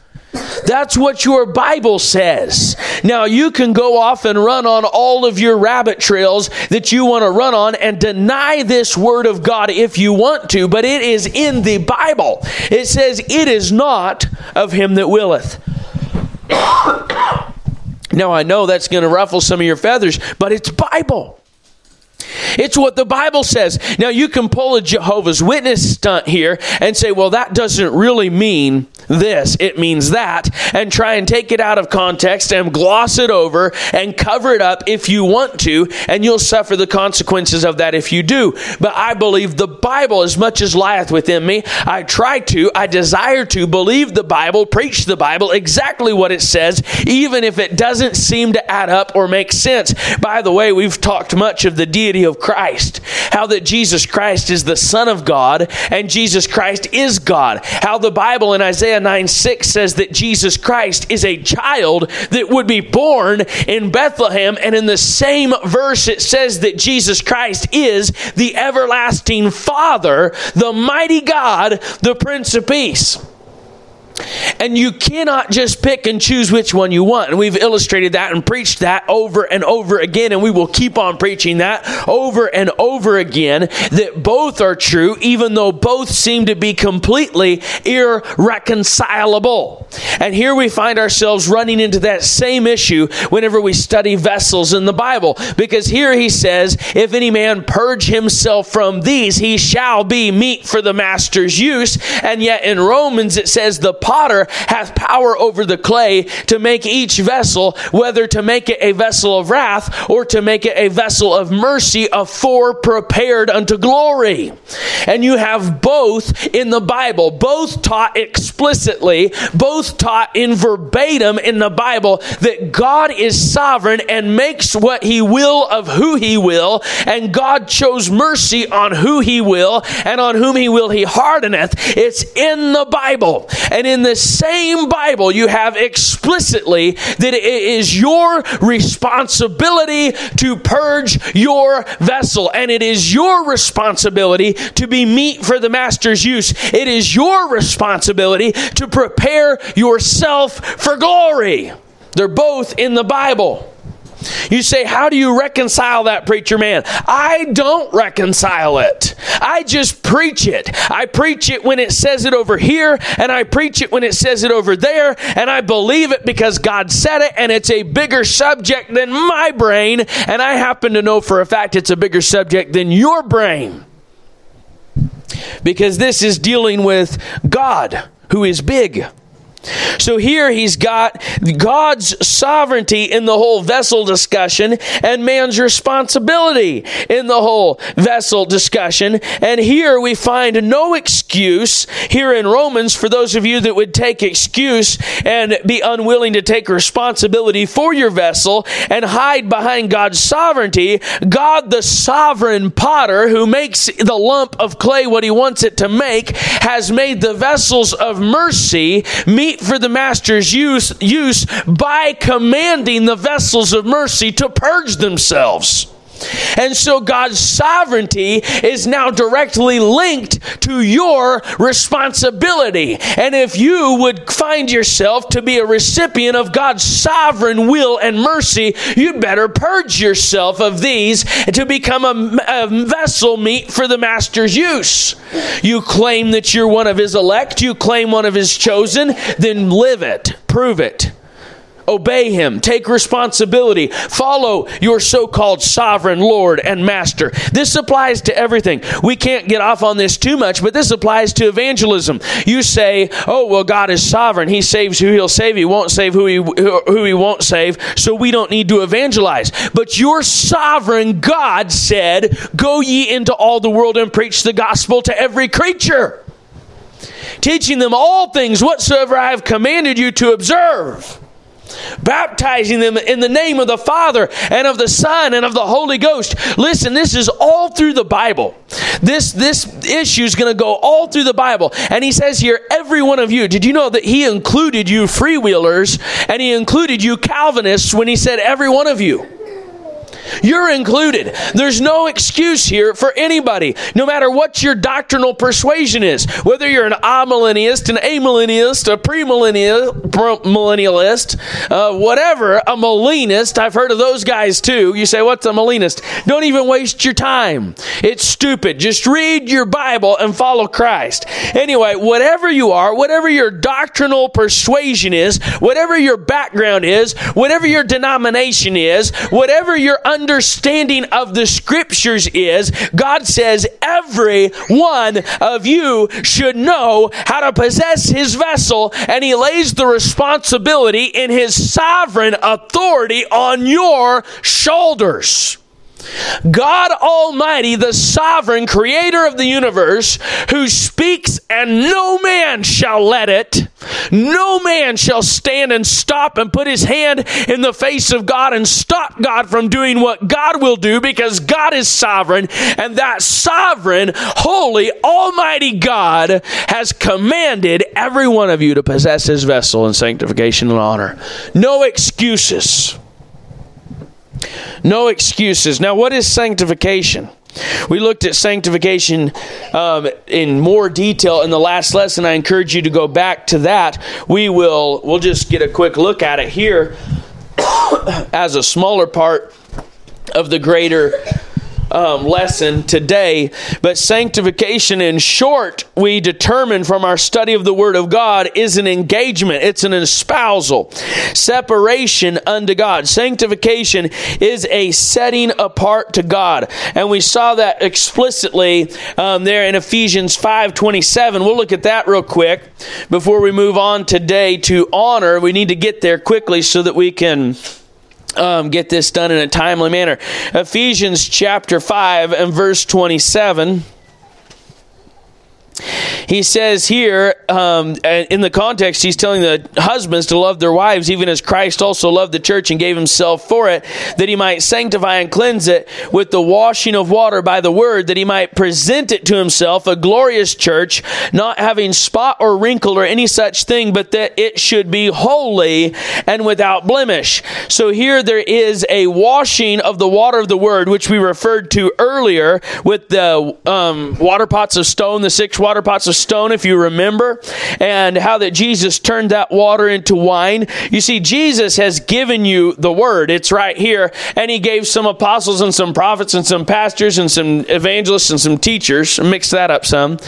A: That's what your Bible says. Now, you can go off and run on all of your rabbit trails that you want to run on and deny this Word of God if you want to, but it is in the Bible. It says, It is not of him that willeth. now, I know that's going to ruffle some of your feathers, but it's Bible. It's what the Bible says. Now, you can pull a Jehovah's Witness stunt here and say, well, that doesn't really mean this, it means that, and try and take it out of context and gloss it over and cover it up if you want to, and you'll suffer the consequences of that if you do. But I believe the Bible as much as lieth within me. I try to, I desire to believe the Bible, preach the Bible exactly what it says, even if it doesn't seem to add up or make sense. By the way, we've talked much of the deity of Christ, how that Jesus Christ is the Son of God and Jesus Christ is God, how the Bible in Isaiah Isaiah 9 6 says that Jesus Christ is a child that would be born in Bethlehem. And in the same verse, it says that Jesus Christ is the everlasting Father, the mighty God, the Prince of Peace. And you cannot just pick and choose which one you want. And we've illustrated that and preached that over and over again. And we will keep on preaching that over and over again that both are true, even though both seem to be completely irreconcilable. And here we find ourselves running into that same issue whenever we study vessels in the Bible. Because here he says, If any man purge himself from these, he shall be meet for the master's use. And yet in Romans it says, The potter hath power over the clay to make each vessel, whether to make it a vessel of wrath or to make it a vessel of mercy, afore prepared unto glory. And you have both in the Bible, both taught explicitly, both taught in verbatim in the Bible that God is sovereign and makes what he will of who he will, and God chose mercy on who he will, and on whom he will he hardeneth. It's in the Bible. And in the same Bible, you have explicitly that it is your responsibility to purge your vessel, and it is your responsibility to be meet for the master's use. It is your responsibility to prepare yourself for glory. They're both in the Bible. You say, How do you reconcile that, preacher man? I don't reconcile it. I just preach it. I preach it when it says it over here, and I preach it when it says it over there, and I believe it because God said it, and it's a bigger subject than my brain, and I happen to know for a fact it's a bigger subject than your brain. Because this is dealing with God, who is big. So here he's got God's sovereignty in the whole vessel discussion and man's responsibility in the whole vessel discussion. And here we find no excuse here in Romans for those of you that would take excuse and be unwilling to take responsibility for your vessel and hide behind God's sovereignty. God, the sovereign potter who makes the lump of clay what he wants it to make, has made the vessels of mercy meet for the master's use, use by commanding the vessels of mercy to purge themselves. And so God's sovereignty is now directly linked to your responsibility. And if you would find yourself to be a recipient of God's sovereign will and mercy, you'd better purge yourself of these to become a, a vessel meet for the master's use. You claim that you're one of his elect, you claim one of his chosen, then live it, prove it. Obey him. Take responsibility. Follow your so called sovereign Lord and Master. This applies to everything. We can't get off on this too much, but this applies to evangelism. You say, oh, well, God is sovereign. He saves who he'll save. He won't save who he, who he won't save, so we don't need to evangelize. But your sovereign God said, go ye into all the world and preach the gospel to every creature teaching them all things whatsoever I have commanded you to observe baptizing them in the name of the Father and of the Son and of the Holy Ghost. Listen, this is all through the Bible. This this issue is going to go all through the Bible. And he says here, every one of you. Did you know that he included you freewheelers and he included you Calvinists when he said every one of you? You're included. There's no excuse here for anybody, no matter what your doctrinal persuasion is. Whether you're an amillennialist, an amillennialist, a premillennialist, uh, whatever, a Molinist. I've heard of those guys too. You say, what's a Molinist? Don't even waste your time. It's stupid. Just read your Bible and follow Christ. Anyway, whatever you are, whatever your doctrinal persuasion is, whatever your background is, whatever your denomination is, whatever your understanding of the scriptures is God says every one of you should know how to possess his vessel, and he lays the responsibility in his sovereign authority on your shoulders. God Almighty, the sovereign creator of the universe, who speaks and no man shall let it, no man shall stand and stop and put his hand in the face of God and stop God from doing what God will do because God is sovereign, and that sovereign, holy, almighty God has commanded every one of you to possess his vessel in sanctification and honor. No excuses. No excuses. Now, what is sanctification? We looked at sanctification um, in more detail in the last lesson. I encourage you to go back to that. We will we'll just get a quick look at it here as a smaller part of the greater um, lesson today. But sanctification, in short, we determine from our study of the Word of God, is an engagement, it's an espousal, separation unto God. Sanctification is a setting apart to God. And we saw that explicitly um, there in Ephesians 5 27. We'll look at that real quick before we move on today to honor. We need to get there quickly so that we can um, get this done in a timely manner. Ephesians chapter 5 and verse 27 he says here, um, in the context, he's telling the husbands to love their wives, even as Christ also loved the church and gave himself for it, that he might sanctify and cleanse it with the washing of water by the word, that he might present it to himself a glorious church, not having spot or wrinkle or any such thing, but that it should be holy and without blemish. So here there is a washing of the water of the word, which we referred to earlier with the um, water pots of stone, the six water pots of stone, if you remember, and how that Jesus turned that water into wine. You see, Jesus has given you the word. It's right here. And he gave some apostles and some prophets and some pastors and some evangelists and some teachers. Mix that up some.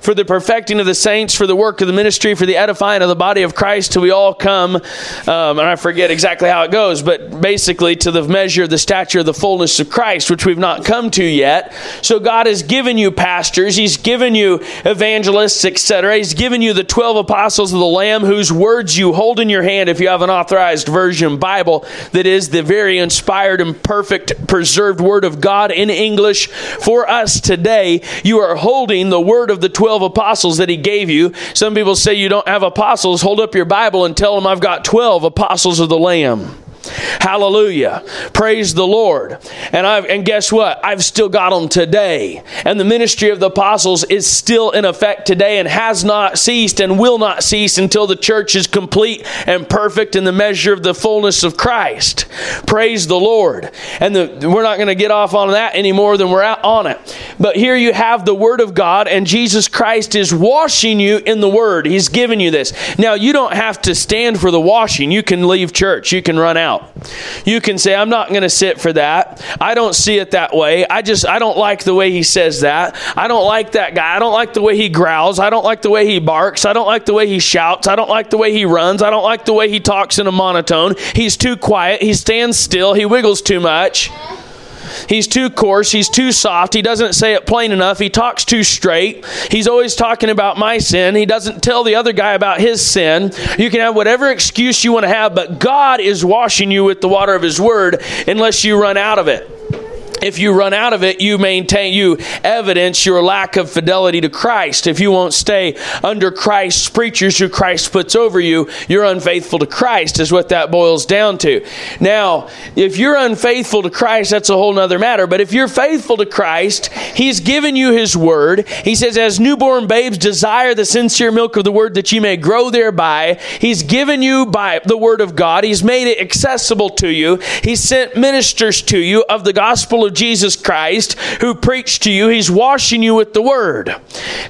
A: For the perfecting of the saints, for the work of the ministry, for the edifying of the body of Christ, till we all come. Um, and I forget exactly how it goes, but basically to the measure, the stature, of the fullness of Christ, which we've not come to yet. So God has given you pastors. He's given you evangelists etc. He's given you the 12 apostles of the Lamb whose words you hold in your hand if you have an authorized version Bible that is the very inspired and perfect preserved word of God in English for us today. You are holding the word of the 12 apostles that he gave you. Some people say you don't have apostles. Hold up your Bible and tell them I've got 12 apostles of the Lamb. Hallelujah. Praise the Lord. And I and guess what? I've still got them today. And the ministry of the apostles is still in effect today and has not ceased and will not cease until the church is complete and perfect in the measure of the fullness of Christ. Praise the Lord. And the, we're not going to get off on that any more than we're on it. But here you have the word of God and Jesus Christ is washing you in the word. He's given you this. Now you don't have to stand for the washing. You can leave church. You can run out You can say, I'm not going to sit for that. I don't see it that way. I just, I don't like the way he says that. I don't like that guy. I don't like the way he growls. I don't like the way he barks. I don't like the way he shouts. I don't like the way he runs. I don't like the way he talks in a monotone. He's too quiet. He stands still. He wiggles too much. He's too coarse. He's too soft. He doesn't say it plain enough. He talks too straight. He's always talking about my sin. He doesn't tell the other guy about his sin. You can have whatever excuse you want to have, but God is washing you with the water of His Word unless you run out of it if you run out of it, you maintain, you evidence your lack of fidelity to Christ. If you won't stay under Christ's preachers who Christ puts over you, you're unfaithful to Christ, is what that boils down to. Now, if you're unfaithful to Christ, that's a whole nother matter. But if you're faithful to Christ, He's given you His word. He says, as newborn babes desire the sincere milk of the word that you may grow thereby. He's given you by the word of God. He's made it accessible to you. He sent ministers to you of the gospel of Jesus Christ who preached to you. He's washing you with the word.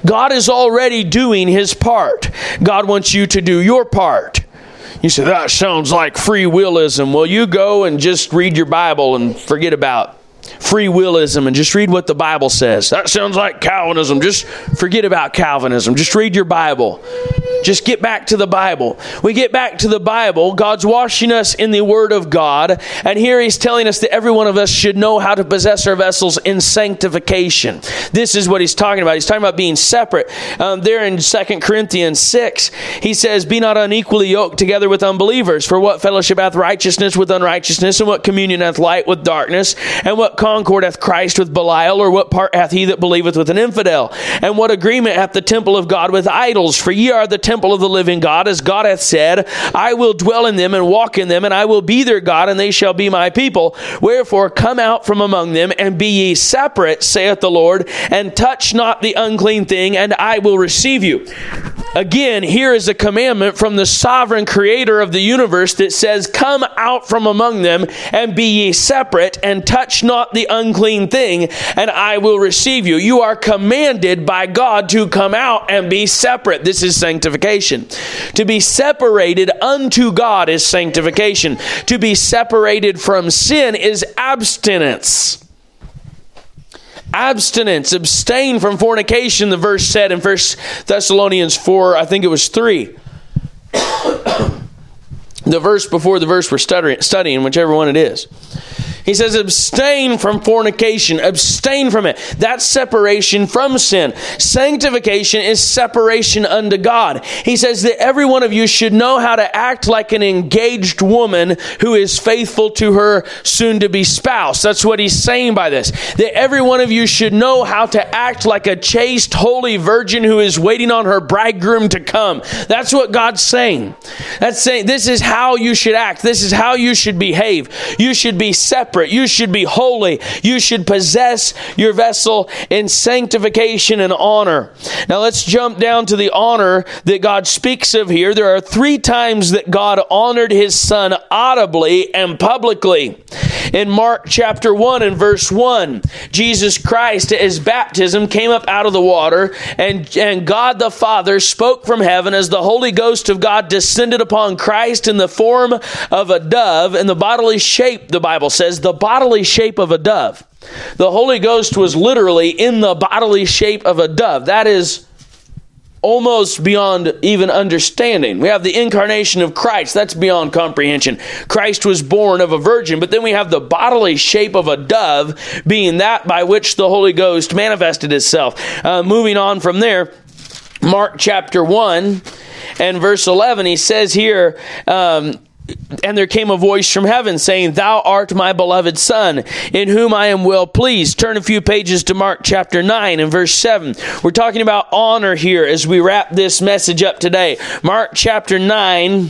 A: God is already doing his part. God wants you to do your part. You say, that sounds like free willism. Well, you go and just read your Bible and forget about free willism and just read what the Bible says. That sounds like Calvinism. Just forget about Calvinism. Just read your Bible. Just get back to the Bible. We get back to the Bible. God's washing us in the Word of God. And here He's telling us that every one of us should know how to possess our vessels in sanctification. This is what He's talking about. He's talking about being separate. Um, there in 2 Corinthians 6, He says, Be not unequally yoked together with unbelievers. For what fellowship hath righteousness with unrighteousness? And what communion hath light with darkness? And what concord hath Christ with Belial? Or what part hath he that believeth with an infidel? And what agreement hath the temple of God with idols? For ye are the temple of the living God, as God hath said, I will dwell in them and walk in them, and I will be their God, and they shall be my people. Wherefore, come out from among them, and be ye separate, saith the Lord, and touch not the unclean thing, and I will receive you. Again, here is a commandment from the sovereign creator of the universe that says, Come out from among them and be ye separate and touch not the unclean thing, and I will receive you. You are commanded by God to come out and be separate. This is sanctification. To be separated unto God is sanctification. To be separated from sin is abstinence abstinence, abstain from fornication, the verse said in 1 Thessalonians 4, I think it was 3. the verse before the verse we're studying, whichever one it is. He says, abstain from fornication, abstain from it. That's separation from sin. Sanctification is separation unto God. He says that every one of you should know how to act like an engaged woman who is faithful to her soon to be spouse. That's what he's saying by this. That every one of you should know how to act like a chaste, holy virgin who is waiting on her bridegroom to come. That's what God's saying. That's saying this is how you should act. This is how you should behave. You should be separate separate. You should be holy. You should possess your vessel in sanctification and honor. Now let's jump down to the honor that God speaks of here. There are three times that God honored his son audibly and publicly. In Mark chapter 1 and verse 1, Jesus Christ at his baptism came up out of the water, and, and God the Father spoke from heaven as the Holy Ghost of God descended upon Christ in the form of a dove, in the bodily shape, the Bible says, the bodily shape of a dove. The Holy Ghost was literally in the bodily shape of a dove. That is almost beyond even understanding. We have the incarnation of Christ. That's beyond comprehension. Christ was born of a virgin, but then we have the bodily shape of a dove being that by which the Holy Ghost manifested itself. Uh, moving on from there, Mark chapter 1 and verse 11, he says here, um, and there came a voice from heaven saying, Thou art my beloved Son, in whom I am well pleased. Turn a few pages to Mark chapter 9 and verse 7. We're talking about honor here as we wrap this message up today. Mark chapter 9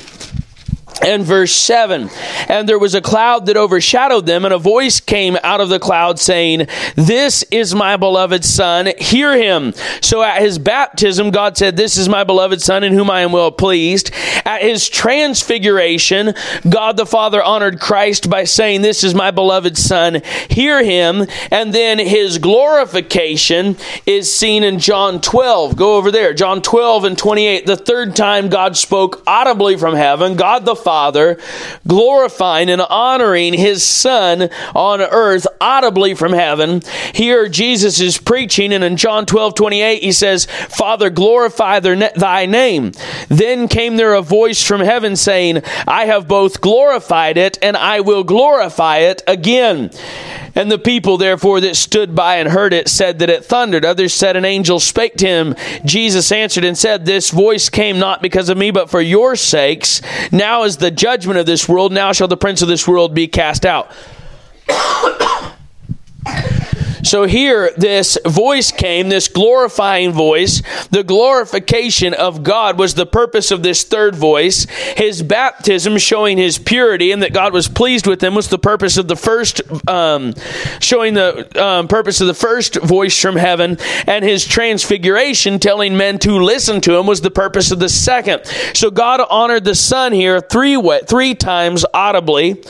A: and verse 7 and there was a cloud that overshadowed them and a voice came out of the cloud saying this is my beloved son hear him so at his baptism god said this is my beloved son in whom i am well pleased. At his transfiguration god the father honored christ by saying this is my beloved son hear him. And then his glorification is seen in john 12 go over there john 12 and 28 the third time god spoke audibly from heaven god the Father, glorifying and honoring his Son on earth audibly from heaven. Here, Jesus is preaching, and in John 12 28, he says, Father, glorify thy name. Then came there a voice from heaven saying, I have both glorified it, and I will glorify it again. And the people, therefore, that stood by and heard it said that it thundered. Others said, An angel spake to him. Jesus answered and said, This voice came not because of me, but for your sakes. Now is the judgment of this world. Now shall the prince of this world be cast out. So here, this voice came, this glorifying voice. The glorification of God was the purpose of this third voice. His baptism, showing his purity and that God was pleased with him, was the purpose of the first, um, showing the um, purpose of the first voice from heaven. And his transfiguration, telling men to listen to him, was the purpose of the second. So God honored the Son here three three times audibly.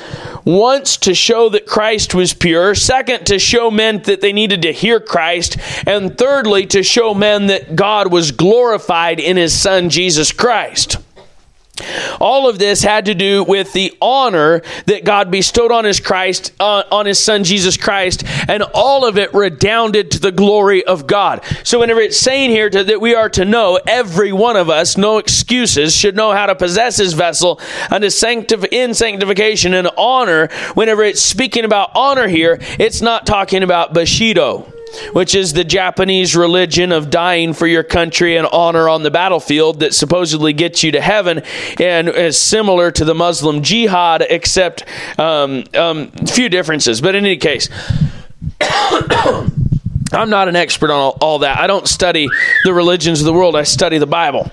A: Once to show that Christ was pure. Second, to show men that they needed to hear Christ. And thirdly, to show men that God was glorified in his Son, Jesus Christ. All of this had to do with the honor that God bestowed on his Christ, uh, on his son Jesus Christ, and all of it redounded to the glory of God. So whenever it's saying here to, that we are to know, every one of us, no excuses, should know how to possess his vessel unto sanctif- in sanctification and honor. Whenever it's speaking about honor here, it's not talking about Bushido which is the Japanese religion of dying for your country and honor on the battlefield that supposedly gets you to heaven and is similar to the Muslim jihad, except um, um, few differences. But in any case, I'm not an expert on all, all that. I don't study the religions of the world, I study the Bible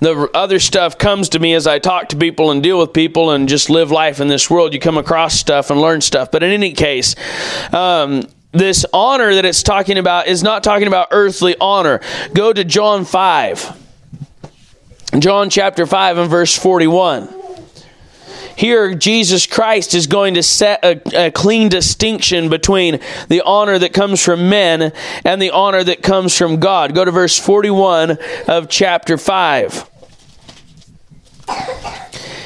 A: the other stuff comes to me as I talk to people and deal with people and just live life in this world. You come across stuff and learn stuff. But in any case, um, this honor that it's talking about is not talking about earthly honor. Go to John 5. John chapter 5 and verse 41. Here, Jesus Christ is going to set a, a, clean distinction between the honor that comes from men and the honor that comes from God. Go to verse 41 of chapter 5.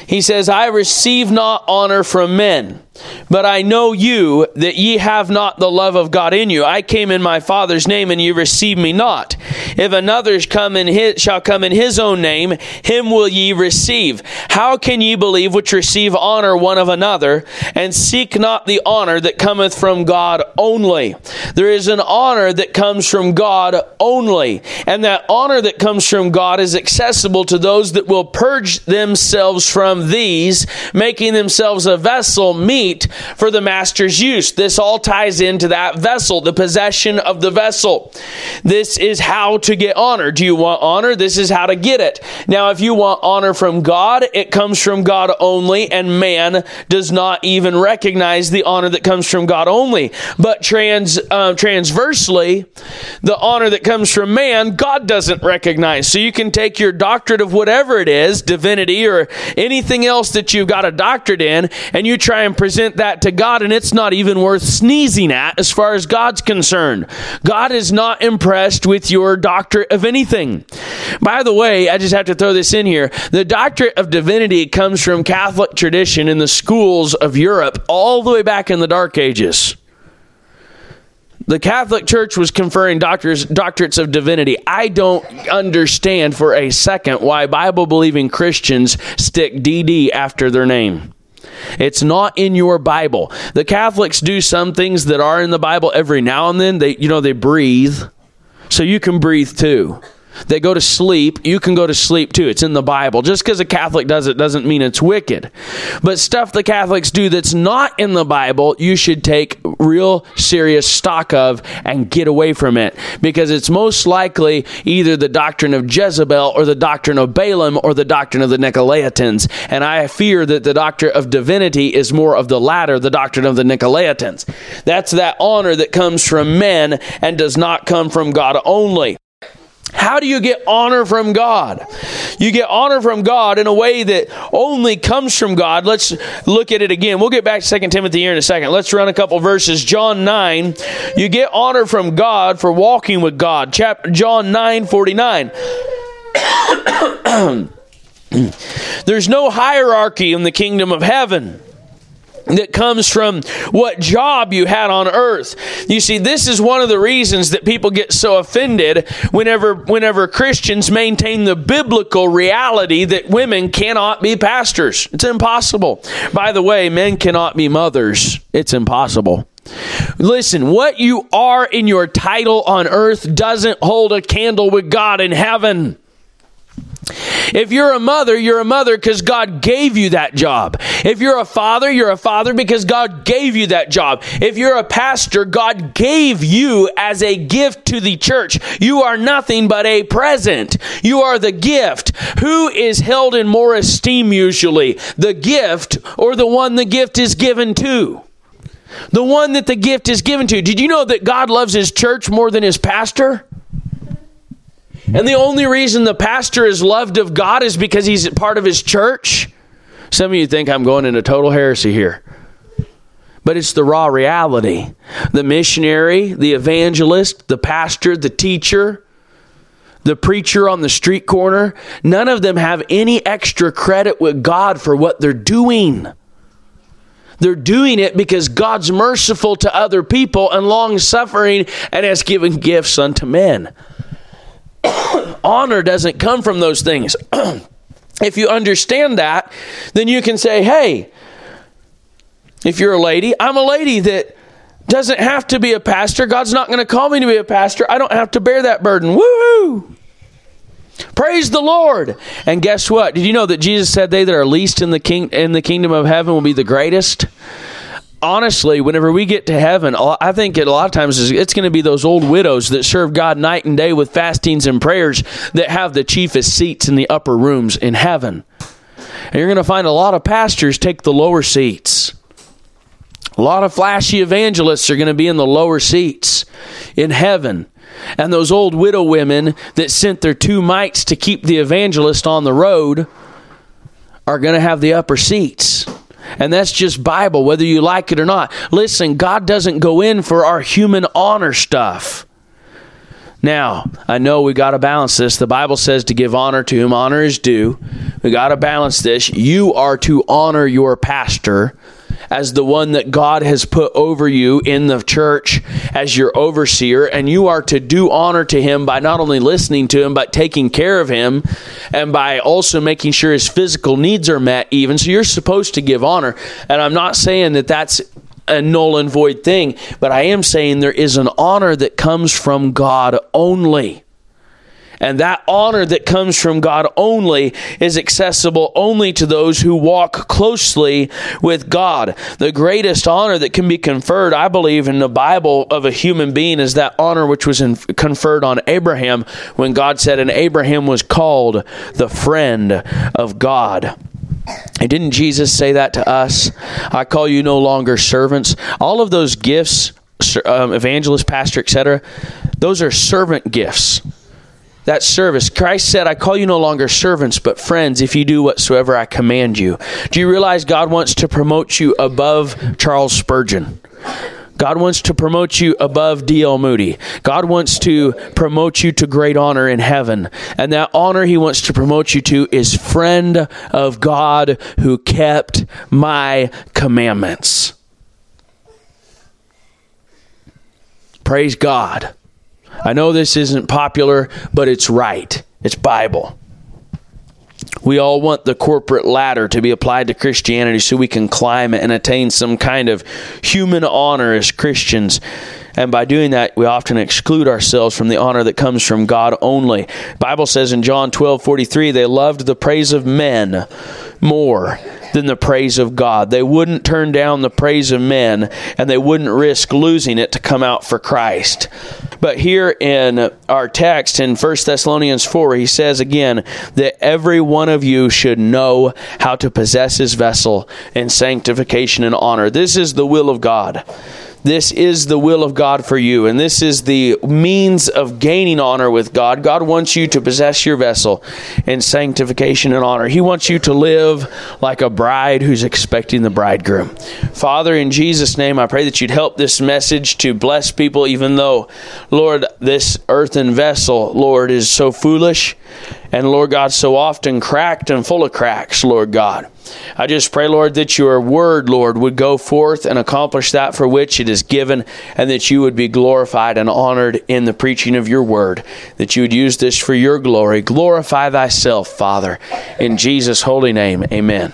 A: He says, I receive not honor from men but I know you that ye have not the love of God in you. I came in my Father's name, and ye receive me not. If another come in his, shall come in his own name, him will ye receive. How can ye believe which receive honor one of another, and seek not the honor that cometh from God only? There is an honor that comes from God only, and that honor that comes from God is accessible to those that will purge themselves from these, making themselves a vessel meet meet for the master's use. This all ties into that vessel, the possession of the vessel. This is how to get honor. Do you want honor? This is how to get it. Now, if you want honor from God, it comes from God only, and man does not even recognize the honor that comes from God only. But trans uh, transversely, the honor that comes from man, God doesn't recognize. So you can take your doctorate of whatever it is, divinity or anything else that you've got a doctorate in, and you try and present present that to God, and it's not even worth sneezing at as far as God's concerned. God is not impressed with your doctorate of anything. By the way, I just have to throw this in here. The doctorate of divinity comes from Catholic tradition in the schools of Europe all the way back in the Dark Ages. The Catholic Church was conferring doctors, doctorates of divinity. I don't understand for a second why Bible believing Christians stick DD after their name. It's not in your Bible. The Catholics do some things that are in the Bible every now and then. They, you know, they breathe. So you can breathe too. They go to sleep, you can go to sleep too. It's in the Bible. Just because a Catholic does it doesn't mean it's wicked. But stuff the Catholics do that's not in the Bible, you should take real serious stock of and get away from it because it's most likely either the doctrine of Jezebel or the doctrine of Balaam or the doctrine of the Nicolaitans. And I fear that the doctrine of divinity is more of the latter, the doctrine of the Nicolaitans. That's that honor that comes from men and does not come from God only. How do you get honor from God? You get honor from God in a way that only comes from God. Let's look at it again. We'll get back to 2 Timothy here in a second. Let's run a couple verses. John 9, you get honor from God for walking with God. Chapter John 9 49. There's no hierarchy in the kingdom of heaven that comes from what job you had on earth. You see, this is one of the reasons that people get so offended whenever whenever Christians maintain the biblical reality that women cannot be pastors. It's impossible. By the way, men cannot be mothers. It's impossible. Listen, what you are in your title on earth doesn't hold a candle with God in heaven. If you're a mother, you're a mother because God gave you that job. If you're a father, you're a father because God gave you that job. If you're a pastor, God gave you as a gift to the church. You are nothing but a present. You are the gift. Who is held in more esteem usually? The gift or the one the gift is given to? The one that the gift is given to. Did you know that God loves his church more than his pastor? Mm-hmm. And the only reason the pastor is loved of God is because he's part of his church. Some of you think I'm going into total heresy here. But it's the raw reality. The missionary, the evangelist, the pastor, the teacher, the preacher on the street corner, none of them have any extra credit with God for what they're doing. They're doing it because God's merciful to other people and long suffering and has given gifts unto men. honor doesn't come from those things. if you understand that, then you can say, hey, if you're a lady, I'm a lady that doesn't have to be a pastor. God's not going to call me to be a pastor. I don't have to bear that burden. Woohoo! Praise the Lord. And guess what? Did you know that Jesus said they that are least in the king in the kingdom of heaven will be the greatest? Honestly, whenever we get to heaven, I think a lot of times it's going to be those old widows that serve God night and day with fastings and prayers that have the chiefest seats in the upper rooms in heaven. And you're going to find a lot of pastors take the lower seats. A lot of flashy evangelists are going to be in the lower seats in heaven. And those old widow women that sent their two mites to keep the evangelist on the road are going to have the upper seats. And that's just Bible, whether you like it or not. Listen, God doesn't go in for our human honor stuff. Now, I know we got to balance this. The Bible says to give honor to whom honor is due. We got to balance this. You are to honor your pastor as the one that God has put over you in the church as your overseer, and you are to do honor to him by not only listening to him, but taking care of him, and by also making sure his physical needs are met, even. So you're supposed to give honor. And I'm not saying that that's a null and void thing, but I am saying there is an honor that comes from God only. And that honor that comes from God only is accessible only to those who walk closely with God. The greatest honor that can be conferred, I believe, in the Bible of a human being is that honor which was in, conferred on Abraham when God said, And Abraham was called the friend of God. And didn't Jesus say that to us? I call you no longer servants. All of those gifts, um, evangelist, pastor, etc., those are servant gifts that service. Christ said, I call you no longer servants, but friends, if you do whatsoever I command you. Do you realize God wants to promote you above Charles Spurgeon? God wants to promote you above D.L. Moody. God wants to promote you to great honor in heaven. And that honor he wants to promote you to is friend of God who kept my commandments. Praise God. I know this isn't popular, but it's right. It's Bible. We all want the corporate ladder to be applied to Christianity so we can climb it and attain some kind of human honor as Christians. And by doing that, we often exclude ourselves from the honor that comes from God only. The Bible says in John 12 43, they loved the praise of men more than the praise of God. They wouldn't turn down the praise of men and they wouldn't risk losing it to come out for Christ. But here in our text in 1 Thessalonians 4, he says again that every one of you should know how to possess his vessel in sanctification and honor. This is the will of God. This is the will of God for you, and this is the means of gaining honor with God. God wants you to possess your vessel in sanctification and honor. He wants you to live like a bride who's expecting the bridegroom. Father, in Jesus' name, I pray that you'd help this message to bless people, even though, Lord, this earthen vessel, Lord, is so foolish and Lord God, so often cracked and full of cracks, Lord God. I just pray, Lord, that your word, Lord, would go forth and accomplish that for which it is given, and that you would be glorified and honored in the preaching of your word, that you would use this for your glory. Glorify thyself, Father. In Jesus' holy name, amen.